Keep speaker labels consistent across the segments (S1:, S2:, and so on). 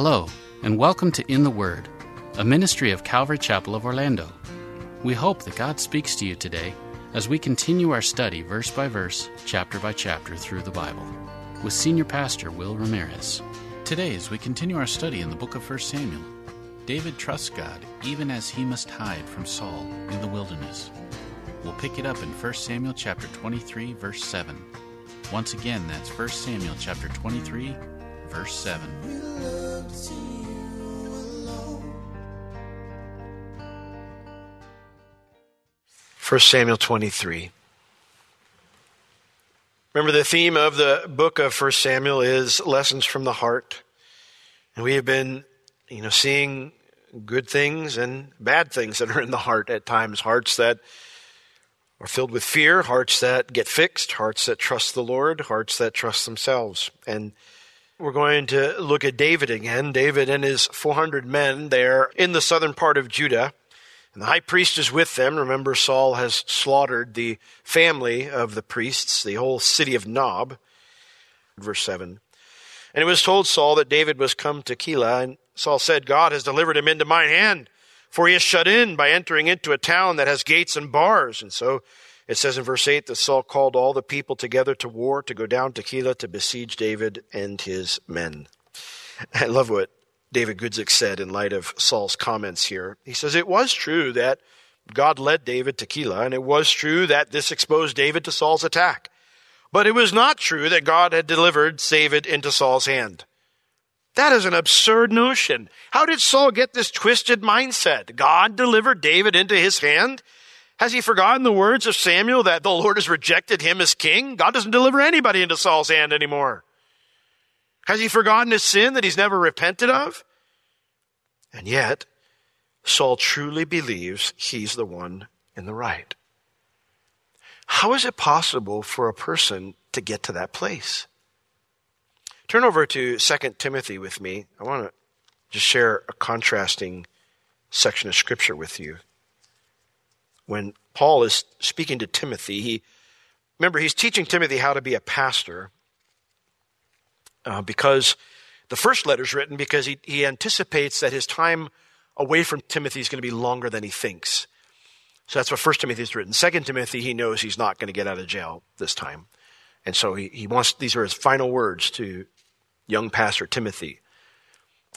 S1: Hello, and welcome to In the Word, a ministry of Calvary Chapel of Orlando. We hope that God speaks to you today as we continue our study verse by verse, chapter by chapter through the Bible with Senior Pastor Will Ramirez. Today, as we continue our study in the book of 1 Samuel, David trusts God even as he must hide from Saul in the wilderness. We'll pick it up in 1 Samuel chapter 23 verse 7. Once again, that's 1 Samuel chapter 23 verse 7.
S2: First Samuel 23. Remember, the theme of the book of First Samuel is lessons from the heart. And we have been, you know, seeing good things and bad things that are in the heart at times. Hearts that are filled with fear, hearts that get fixed, hearts that trust the Lord, hearts that trust themselves. And we're going to look at David again. David and his 400 men there in the southern part of Judah. And the high priest is with them. Remember, Saul has slaughtered the family of the priests, the whole city of Nob. Verse 7. And it was told Saul that David was come to Keilah, and Saul said, God has delivered him into mine hand, for he is shut in by entering into a town that has gates and bars. And so it says in verse 8 that Saul called all the people together to war to go down to Keilah to besiege David and his men. I love what David Guzik said in light of Saul's comments here. He says, It was true that God led David to Keilah, and it was true that this exposed David to Saul's attack. But it was not true that God had delivered David into Saul's hand. That is an absurd notion. How did Saul get this twisted mindset? God delivered David into his hand? Has he forgotten the words of Samuel that the Lord has rejected him as king? God doesn't deliver anybody into Saul's hand anymore. Has he forgotten his sin that he's never repented of? And yet, Saul truly believes he's the one in the right. How is it possible for a person to get to that place? Turn over to 2 Timothy with me. I want to just share a contrasting section of scripture with you. When Paul is speaking to Timothy, he remember he's teaching Timothy how to be a pastor uh, because the first letter is written because he, he anticipates that his time away from Timothy is going to be longer than he thinks. So that's what First Timothy is written. Second Timothy, he knows he's not going to get out of jail this time. And so he, he wants, these are his final words to young pastor Timothy.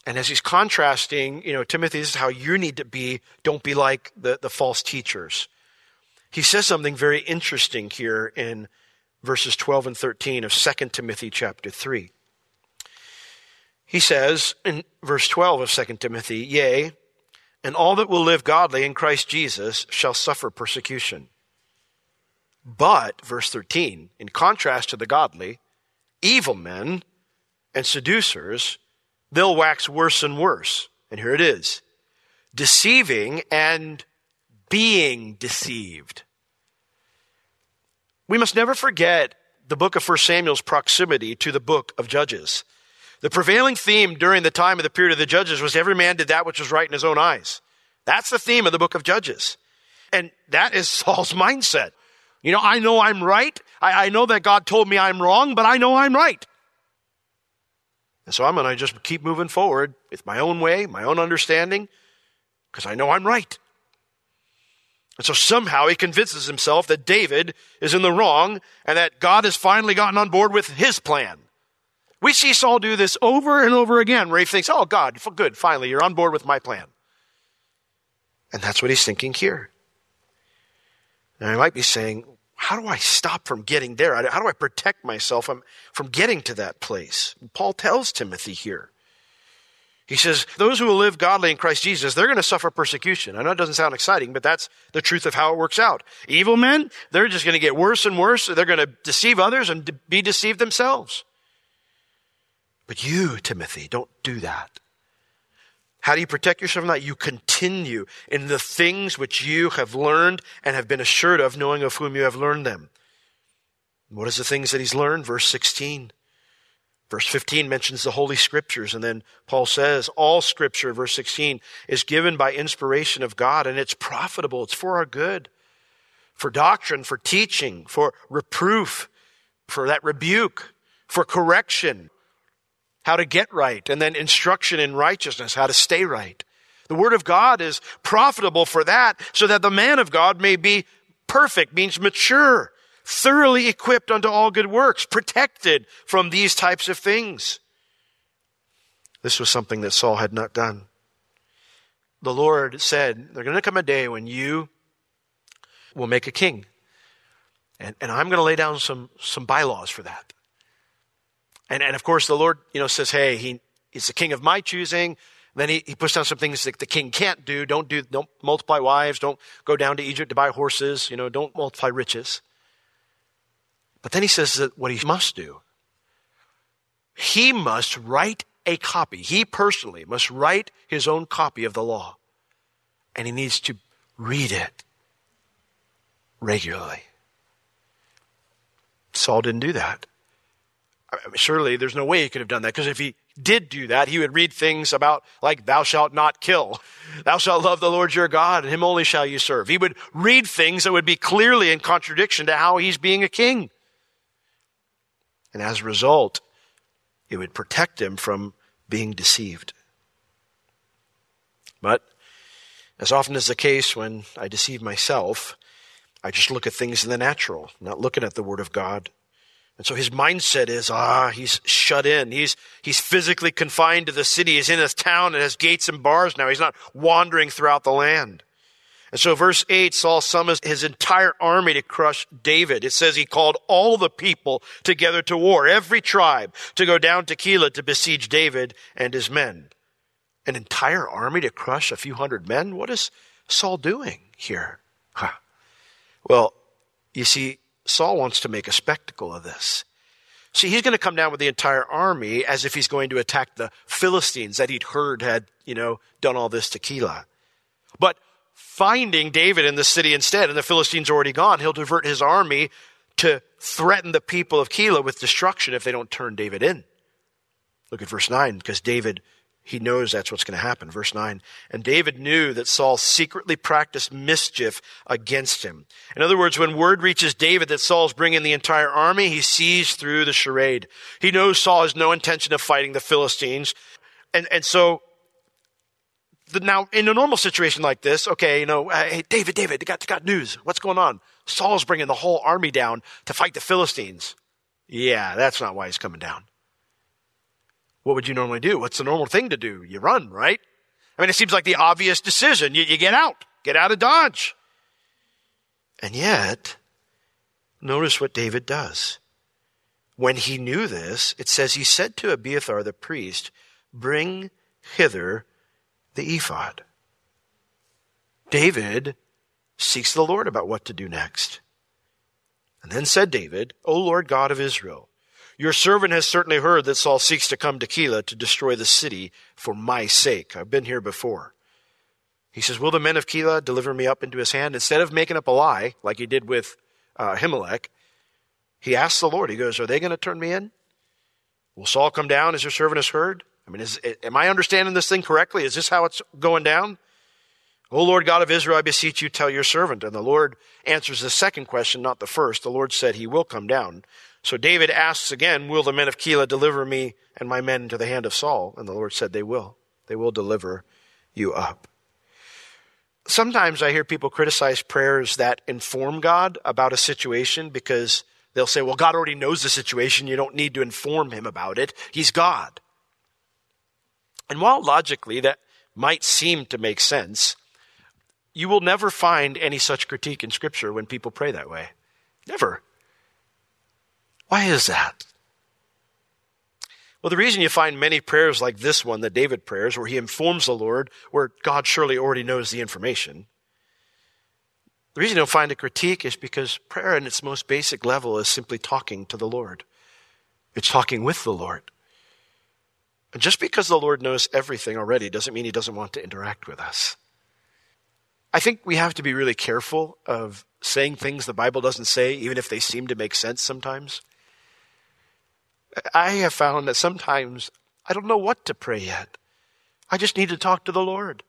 S2: And as he's contrasting, you know, Timothy, this is how you need to be. Don't be like the, the false teachers. He says something very interesting here in verses 12 and 13 of 2 Timothy chapter 3. He says in verse 12 of 2 Timothy, Yea, and all that will live godly in Christ Jesus shall suffer persecution. But, verse 13, in contrast to the godly, evil men and seducers, they'll wax worse and worse. And here it is deceiving and being deceived. We must never forget the book of 1 Samuel's proximity to the book of Judges. The prevailing theme during the time of the period of the Judges was every man did that which was right in his own eyes. That's the theme of the book of Judges. And that is Saul's mindset. You know, I know I'm right. I, I know that God told me I'm wrong, but I know I'm right. And so I'm going to just keep moving forward with my own way, my own understanding, because I know I'm right. And so somehow he convinces himself that David is in the wrong and that God has finally gotten on board with his plan. We see Saul do this over and over again where he thinks, oh, God, good, finally, you're on board with my plan. And that's what he's thinking here. Now, I might be saying, how do I stop from getting there? How do I protect myself from getting to that place? Paul tells Timothy here. He says, those who will live godly in Christ Jesus, they're going to suffer persecution. I know it doesn't sound exciting, but that's the truth of how it works out. Evil men, they're just going to get worse and worse. They're going to deceive others and be deceived themselves. But you, Timothy, don't do that. How do you protect yourself from that? You continue in the things which you have learned and have been assured of, knowing of whom you have learned them. What is the things that he's learned? Verse 16. Verse 15 mentions the Holy Scriptures, and then Paul says, all Scripture, verse 16, is given by inspiration of God, and it's profitable. It's for our good, for doctrine, for teaching, for reproof, for that rebuke, for correction, how to get right, and then instruction in righteousness, how to stay right. The Word of God is profitable for that, so that the man of God may be perfect, means mature, thoroughly equipped unto all good works, protected from these types of things. This was something that Saul had not done. The Lord said, There's going to come a day when you will make a king. And, and I'm going to lay down some, some bylaws for that. And, and of course, the Lord, you know, says, Hey, he, he's the king of my choosing. Then he, he puts down some things that the king can't do. Don't do, don't multiply wives. Don't go down to Egypt to buy horses. You know, don't multiply riches. But then he says that what he must do, he must write a copy. He personally must write his own copy of the law. And he needs to read it regularly. Saul didn't do that. Surely there's no way he could have done that because if he did do that, he would read things about like, thou shalt not kill. Thou shalt love the Lord your God and him only shall you serve. He would read things that would be clearly in contradiction to how he's being a king. And as a result, it would protect him from being deceived. But as often is the case when I deceive myself, I just look at things in the natural, not looking at the Word of God. And so his mindset is, ah, he's shut in. He's, he's physically confined to the city. He's in a town that has gates and bars now. He's not wandering throughout the land. And so verse 8, Saul summons his entire army to crush David. It says he called all the people together to war, every tribe, to go down to Keilah to besiege David and his men. An entire army to crush a few hundred men? What is Saul doing here? Huh. Well, you see, Saul wants to make a spectacle of this. See, he's going to come down with the entire army as if he's going to attack the Philistines that he'd heard had, you know, done all this to Keilah. But finding David in the city instead, and the Philistines already gone, he'll divert his army to threaten the people of Keilah with destruction if they don't turn David in. Look at verse 9, because David, he knows that's what's going to happen. Verse 9. And David knew that Saul secretly practiced mischief against him. In other words, when word reaches David that Saul's bringing the entire army, he sees through the charade. He knows Saul has no intention of fighting the Philistines. And, and so now, in a normal situation like this, okay, you know, hey, David, David, they got, got news. What's going on? Saul's bringing the whole army down to fight the Philistines. Yeah, that's not why he's coming down. What would you normally do? What's the normal thing to do? You run, right? I mean, it seems like the obvious decision. You, you get out, get out of Dodge. And yet, notice what David does. When he knew this, it says he said to Abiathar the priest, Bring hither the ephod. David seeks the Lord about what to do next. And then said David, O Lord God of Israel, your servant has certainly heard that Saul seeks to come to Keilah to destroy the city for my sake. I've been here before. He says, Will the men of Keilah deliver me up into his hand? Instead of making up a lie, like he did with uh, he asks the Lord, he goes, Are they going to turn me in? Will Saul come down as your servant has heard? I mean, is, am I understanding this thing correctly? Is this how it's going down? O Lord God of Israel, I beseech you, tell your servant. And the Lord answers the second question, not the first. The Lord said he will come down. So David asks again, Will the men of Keilah deliver me and my men into the hand of Saul? And the Lord said, They will. They will deliver you up. Sometimes I hear people criticize prayers that inform God about a situation because they'll say, Well, God already knows the situation. You don't need to inform him about it. He's God. And while logically that might seem to make sense, You will never find any such critique in Scripture when people pray that way. Never. Why is that? Well, the reason you find many prayers like this one, the David prayers, where he informs the Lord, where God surely already knows the information, the reason you'll find a critique is because prayer in its most basic level is simply talking to the Lord. It's talking with the Lord. And just because the Lord knows everything already doesn't mean he doesn't want to interact with us. I think we have to be really careful of saying things the Bible doesn't say, even if they seem to make sense sometimes. I have found that sometimes I don't know what to pray yet. I just need to talk to the Lord.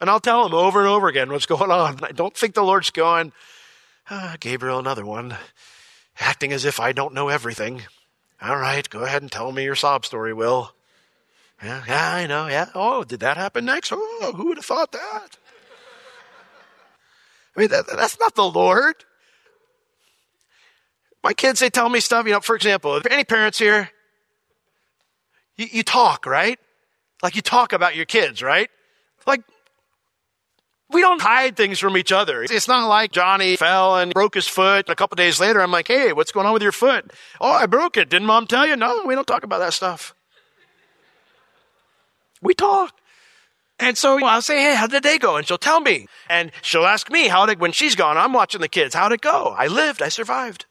S2: And I'll tell him over and over again what's going on. I don't think the Lord's going, ah, Gabriel, another one, acting as if I don't know everything. All right, go ahead and tell me your sob story, Will. Yeah, yeah, I know, yeah. Oh, did that happen next? Oh, who would have thought that? I mean, that, that's not the Lord. My kids, they tell me stuff, you know, for example, if any parents here, you, you talk, right? Like you talk about your kids, right? Like, we don't hide things from each other. It's not like Johnny fell and broke his foot. A couple days later, I'm like, hey, what's going on with your foot? Oh, I broke it. Didn't mom tell you? No, we don't talk about that stuff. We talk. And so I'll say, hey, how did the day go? And she'll tell me. And she'll ask me, how did, when she's gone, I'm watching the kids, how'd it go? I lived, I survived.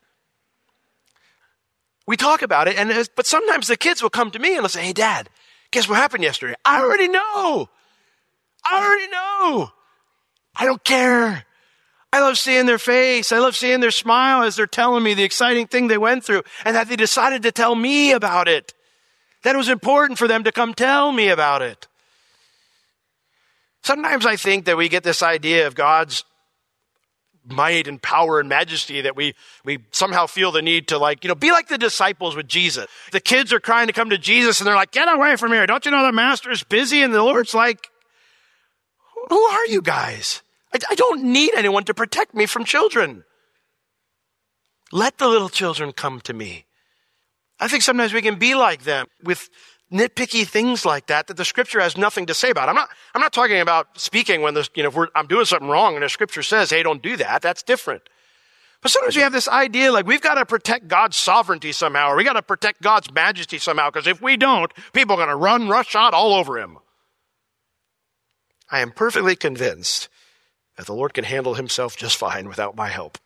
S2: We talk about it, and but sometimes the kids will come to me and they'll say, hey, dad, guess what happened yesterday? I already know. I already know. I don't care. I love seeing their face. I love seeing their smile as they're telling me the exciting thing they went through and that they decided to tell me about it. That it was important for them to come tell me about it. Sometimes I think that we get this idea of God's might and power and majesty that we, we somehow feel the need to like, you know, be like the disciples with Jesus. The kids are crying to come to Jesus and they're like, get away from here. Don't you know the master's busy? And the Lord's like, who are you guys? I, I don't need anyone to protect me from children. Let the little children come to me. I think sometimes we can be like them with nitpicky things like that that the scripture has nothing to say about. I'm not, I'm not talking about speaking when the, you know, if I'm doing something wrong and the scripture says, hey, don't do that. That's different. But sometimes we have this idea like we've got to protect God's sovereignty somehow, or we got to protect God's majesty somehow, because if we don't, people are going to run, rush out all over him. I am perfectly convinced that the Lord can handle himself just fine without my help.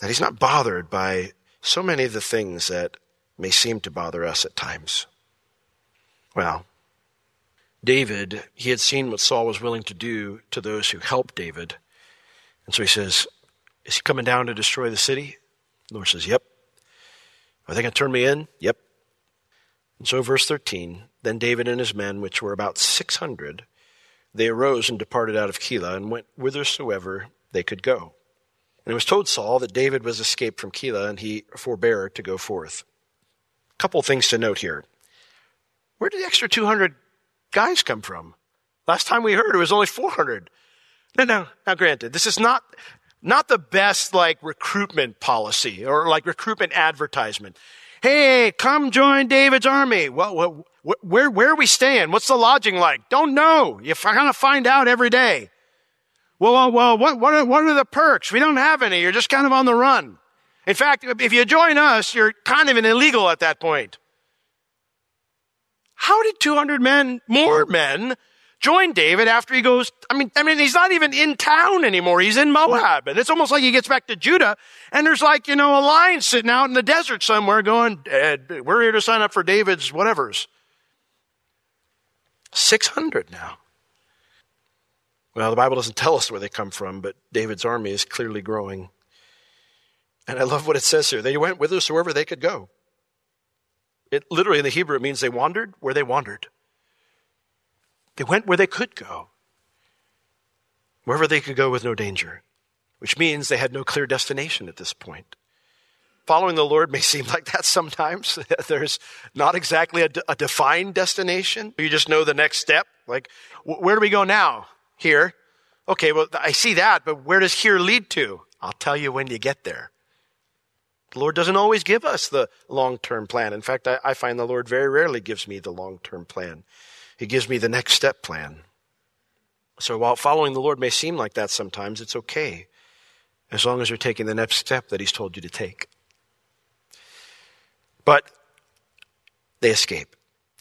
S2: That he's not bothered by so many of the things that may seem to bother us at times. Well, David, he had seen what Saul was willing to do to those who helped David. And so he says, Is he coming down to destroy the city? The Lord says, Yep. Are they going to turn me in? Yep. And so, verse 13 Then David and his men, which were about 600, they arose and departed out of Keilah and went whithersoever they could go. And it was told Saul that David was escaped from Keilah, and he forbore to go forth couple things to note here. Where did the extra 200 guys come from? Last time we heard it was only 400. No, no. Now, granted, this is not not the best like recruitment policy or like recruitment advertisement. Hey, come join David's army. Well, where where are we staying? What's the lodging like? Don't know. You're kind of find out every day. Well, well, well what what are, what are the perks? We don't have any. You're just kind of on the run. In fact, if you join us, you're kind of an illegal at that point. How did 200 men, more men, join David after he goes, I mean, I mean, he's not even in town anymore. He's in Moab. And it's almost like he gets back to Judah and there's like, you know, a lion sitting out in the desert somewhere going, we're here to sign up for David's whatevers. 600 now. Well, the Bible doesn't tell us where they come from, but David's army is clearly growing. And I love what it says here. They went whithersoever they could go. It literally in the Hebrew it means they wandered where they wandered. They went where they could go. Wherever they could go with no danger, which means they had no clear destination at this point. Following the Lord may seem like that sometimes. There's not exactly a, a, defined destination. You just know the next step. Like, where do we go now? Here. Okay, well, I see that, but where does here lead to? I'll tell you when you get there. The Lord doesn't always give us the long term plan. In fact, I, I, find the Lord very rarely gives me the long term plan. He gives me the next step plan. So while following the Lord may seem like that sometimes, it's okay as long as you're taking the next step that He's told you to take. But they escape.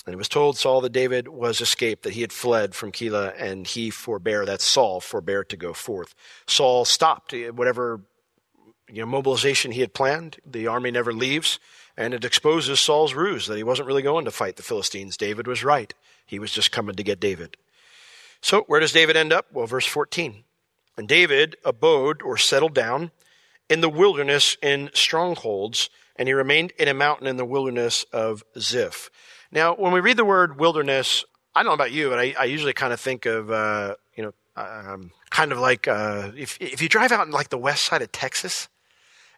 S2: And it was told Saul that David was escaped, that he had fled from Keilah, and he forbare, that Saul forbare to go forth. Saul stopped whatever you know, mobilization he had planned. The army never leaves, and it exposes Saul's ruse that he wasn't really going to fight the Philistines. David was right. He was just coming to get David. So, where does David end up? Well, verse 14. And David abode or settled down in the wilderness in strongholds, and he remained in a mountain in the wilderness of Ziph. Now, when we read the word wilderness, I don't know about you, but I, I usually kind of think of, uh, you know, um, kind of like uh, if if you drive out in like the west side of Texas,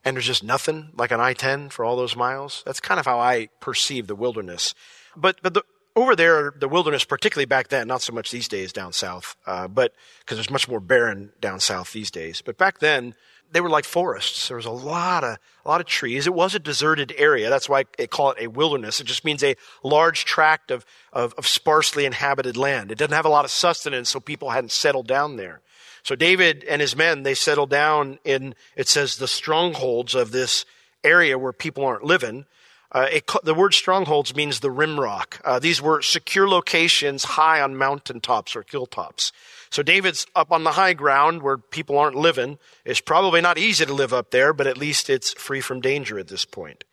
S2: and there's just nothing like an I-10 for all those miles. That's kind of how I perceive the wilderness. But but the, over there, the wilderness, particularly back then, not so much these days down south, uh, but because there's much more barren down south these days. But back then, they were like forests. There was a lot of a lot of trees. It was a deserted area. That's why they call it a wilderness. It just means a large tract of, of, of sparsely inhabited land. It doesn't have a lot of sustenance, so people hadn't settled down there. So David and his men, they settle down in, it says, the strongholds of this area where people aren't living. Uh, it, the word strongholds means the rim rock. Uh, these were secure locations high on mountaintops or hilltops. So David's up on the high ground where people aren't living. It's probably not easy to live up there, but at least it's free from danger at this point.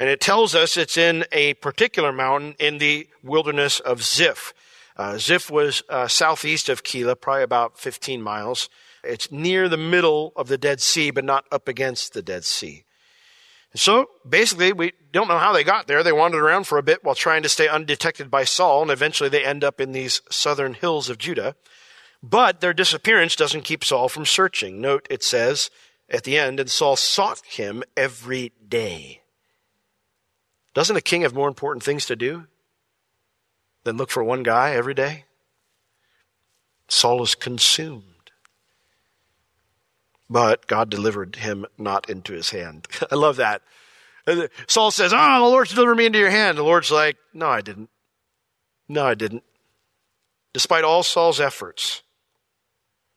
S2: And it tells us it's in a particular mountain in the wilderness of Ziph. Uh, Ziph was uh, southeast of Keilah, probably about 15 miles. It's near the middle of the Dead Sea, but not up against the Dead Sea. So basically, we don't know how they got there. They wandered around for a bit while trying to stay undetected by Saul, and eventually they end up in these southern hills of Judah. But their disappearance doesn't keep Saul from searching. Note it says at the end, and Saul sought him every day. Doesn't a king have more important things to do than look for one guy every day? Saul is consumed. But God delivered him not into his hand. I love that. Saul says, Oh, the Lord's delivered me into your hand. The Lord's like, No, I didn't. No, I didn't. Despite all Saul's efforts,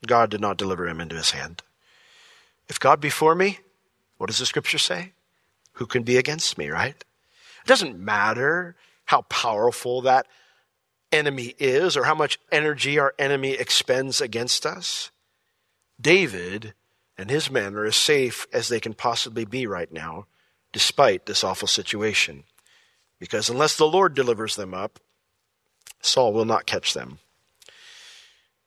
S2: God did not deliver him into his hand. If God be for me, what does the scripture say? Who can be against me, right? It doesn't matter how powerful that enemy is or how much energy our enemy expends against us. David and his men are as safe as they can possibly be right now, despite this awful situation. Because unless the Lord delivers them up, Saul will not catch them.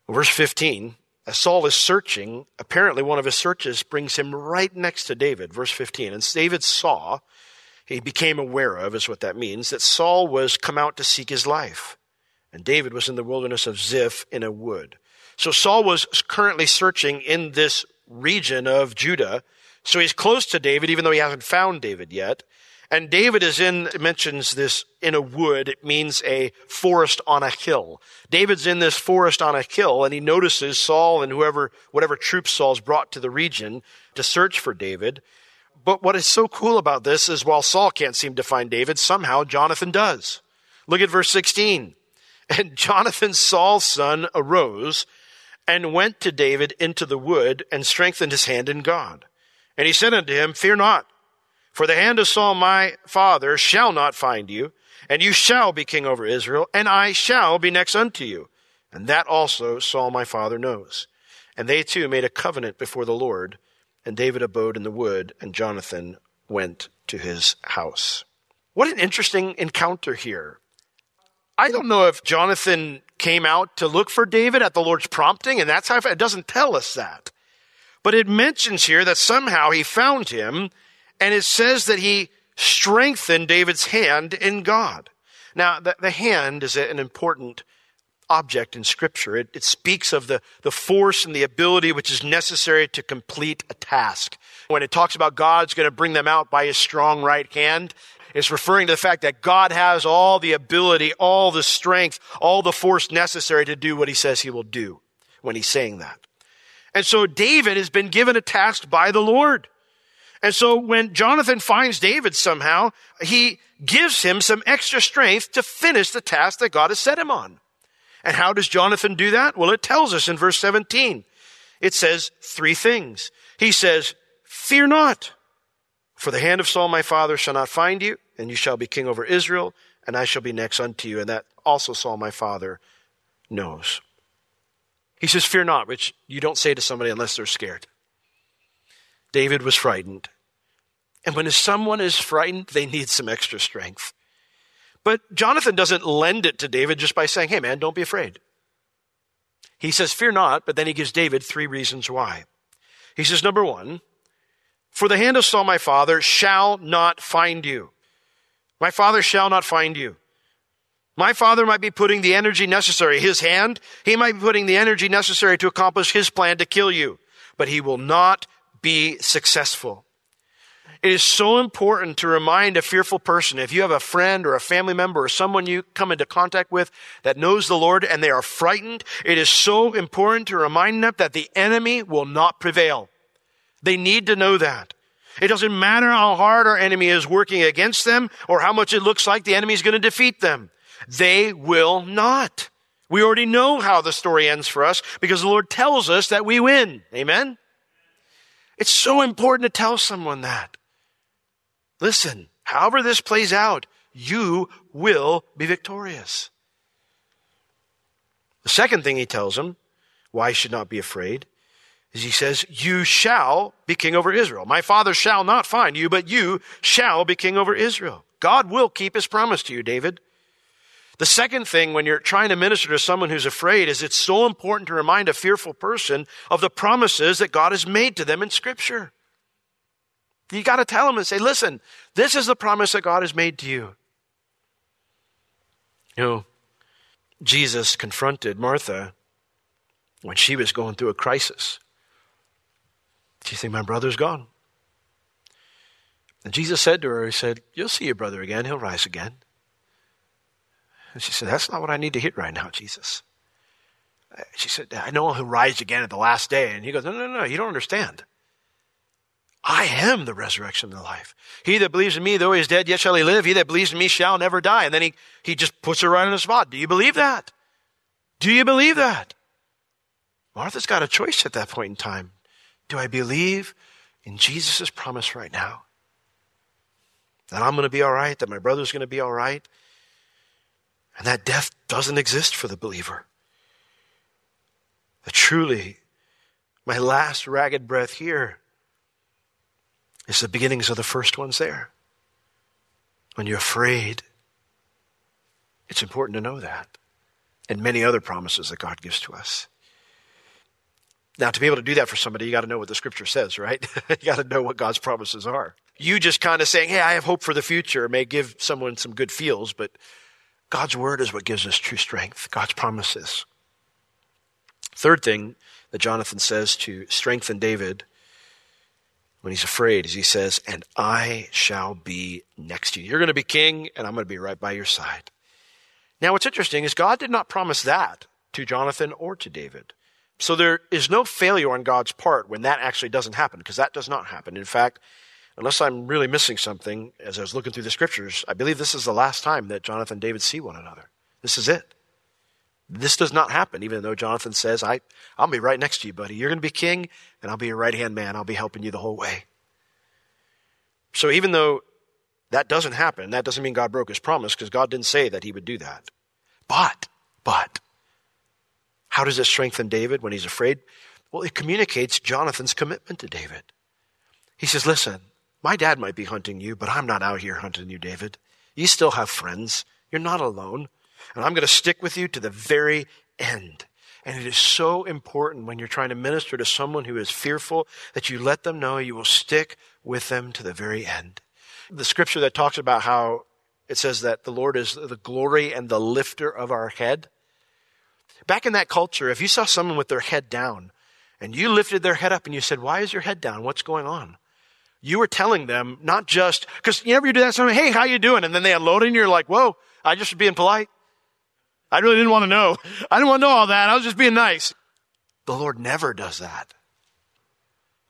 S2: Verse 15 as Saul is searching, apparently one of his searches brings him right next to David. Verse 15. And David saw, he became aware of, is what that means, that Saul was come out to seek his life. And David was in the wilderness of Ziph in a wood. So Saul was currently searching in this region of Judah. So he's close to David, even though he hasn't found David yet. And David is in, mentions this in a wood. It means a forest on a hill. David's in this forest on a hill and he notices Saul and whoever, whatever troops Saul's brought to the region to search for David. But what is so cool about this is while Saul can't seem to find David, somehow Jonathan does. Look at verse 16. And Jonathan, Saul's son, arose and went to David into the wood and strengthened his hand in God. And he said unto him, Fear not. For the hand of Saul my father shall not find you, and you shall be king over Israel, and I shall be next unto you. And that also Saul my father knows. And they two made a covenant before the Lord, and David abode in the wood, and Jonathan went to his house. What an interesting encounter here. I don't know if Jonathan came out to look for David at the Lord's prompting, and that's how it doesn't tell us that. But it mentions here that somehow he found him and it says that he strengthened David's hand in God. Now, the, the hand is an important object in Scripture. It, it speaks of the, the force and the ability which is necessary to complete a task. When it talks about God's going to bring them out by his strong right hand, it's referring to the fact that God has all the ability, all the strength, all the force necessary to do what he says he will do when he's saying that. And so David has been given a task by the Lord. And so when Jonathan finds David somehow, he gives him some extra strength to finish the task that God has set him on. And how does Jonathan do that? Well, it tells us in verse 17. It says three things. He says, Fear not, for the hand of Saul my father shall not find you, and you shall be king over Israel, and I shall be next unto you. And that also Saul my father knows. He says, Fear not, which you don't say to somebody unless they're scared. David was frightened. And when someone is frightened, they need some extra strength. But Jonathan doesn't lend it to David just by saying, hey man, don't be afraid. He says, fear not, but then he gives David three reasons why. He says, number one, for the hand of Saul my father shall not find you. My father shall not find you. My father might be putting the energy necessary, his hand, he might be putting the energy necessary to accomplish his plan to kill you, but he will not be successful. It is so important to remind a fearful person, if you have a friend or a family member or someone you come into contact with that knows the Lord and they are frightened, it is so important to remind them that the enemy will not prevail. They need to know that. It doesn't matter how hard our enemy is working against them or how much it looks like the enemy is going to defeat them. They will not. We already know how the story ends for us because the Lord tells us that we win. Amen? It's so important to tell someone that. Listen, however this plays out, you will be victorious. The second thing he tells him, why should not be afraid, is he says, You shall be king over Israel. My father shall not find you, but you shall be king over Israel. God will keep his promise to you, David. The second thing when you're trying to minister to someone who's afraid is it's so important to remind a fearful person of the promises that God has made to them in Scripture. You got to tell them and say, listen, this is the promise that God has made to you. You know, Jesus confronted Martha when she was going through a crisis. You think my brother's gone? And Jesus said to her, He said, You'll see your brother again. He'll rise again. And she said, That's not what I need to hear right now, Jesus. She said, I know he'll rise again at the last day. And he goes, No, no, no, you don't understand. I am the resurrection and the life. He that believes in me, though he is dead, yet shall he live. He that believes in me shall never die. And then he, he just puts her right on the spot. Do you believe that? Do you believe that? Martha's got a choice at that point in time. Do I believe in Jesus' promise right now? That I'm going to be all right, that my brother's going to be all right, and that death doesn't exist for the believer. That truly, my last ragged breath here is the beginnings of the first ones there. When you're afraid, it's important to know that. And many other promises that God gives to us. Now, to be able to do that for somebody, you got to know what the scripture says, right? you got to know what God's promises are. You just kind of saying, hey, I have hope for the future may give someone some good feels, but God's word is what gives us true strength, God's promises. Third thing that Jonathan says to strengthen David when he's afraid is he says, And I shall be next to you. You're going to be king, and I'm going to be right by your side. Now, what's interesting is God did not promise that to Jonathan or to David. So there is no failure on God's part when that actually doesn't happen, because that does not happen. In fact, unless I'm really missing something, as I was looking through the scriptures, I believe this is the last time that Jonathan and David see one another. This is it. This does not happen, even though Jonathan says, I, I'll be right next to you, buddy. You're going to be king, and I'll be your right hand man. I'll be helping you the whole way. So even though that doesn't happen, that doesn't mean God broke his promise because God didn't say that he would do that. But, but, how does it strengthen David when he's afraid? Well, it communicates Jonathan's commitment to David. He says, Listen, my dad might be hunting you, but I'm not out here hunting you, David. You still have friends. You're not alone. And I'm going to stick with you to the very end. And it is so important when you're trying to minister to someone who is fearful that you let them know you will stick with them to the very end. The scripture that talks about how it says that the Lord is the glory and the lifter of our head. Back in that culture, if you saw someone with their head down and you lifted their head up and you said, why is your head down? What's going on? You were telling them not just, cause you ever you do that, someone, hey, how you doing? And then they unload and you're like, whoa, I just was being polite. I really didn't want to know. I didn't want to know all that. I was just being nice. The Lord never does that.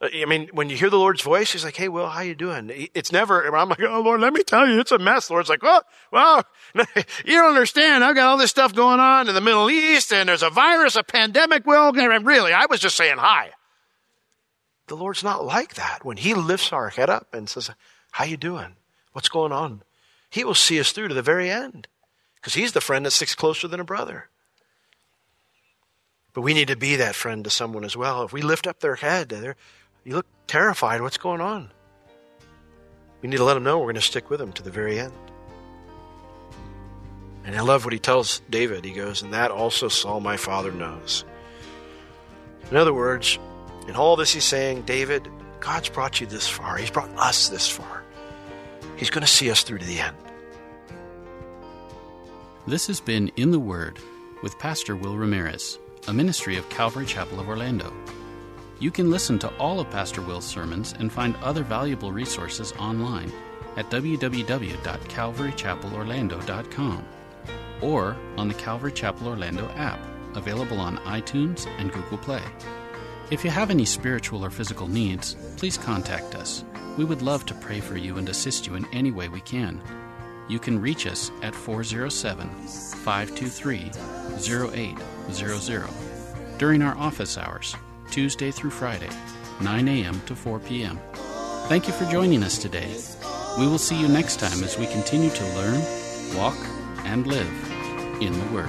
S2: Uh, I mean, when you hear the Lord's voice, He's like, "Hey, Will, how you doing?" It's never. I'm like, "Oh Lord, let me tell you, it's a mess." Lord's like, "Well, well, you don't understand. I've got all this stuff going on in the Middle East, and there's a virus, a pandemic. Will, really, I was just saying hi." The Lord's not like that. When He lifts our head up and says, "How you doing? What's going on?" He will see us through to the very end, because He's the friend that sticks closer than a brother. But we need to be that friend to someone as well. If we lift up their head, they're you look terrified. What's going on? We need to let them know we're going to stick with them to the very end. And I love what he tells David. He goes, And that also Saul my father knows. In other words, in all this he's saying, David, God's brought you this far. He's brought us this far. He's going to see us through to the end.
S1: This has been In the Word with Pastor Will Ramirez, a ministry of Calvary Chapel of Orlando. You can listen to all of Pastor Will's sermons and find other valuable resources online at www.calvarychapelorlando.com or on the Calvary Chapel Orlando app, available on iTunes and Google Play. If you have any spiritual or physical needs, please contact us. We would love to pray for you and assist you in any way we can. You can reach us at 407 523 0800 during our office hours Tuesday through Friday, 9 a.m. to 4 p.m. Thank you for joining us today. We will see you next time as we continue to learn, walk, and live in the Word.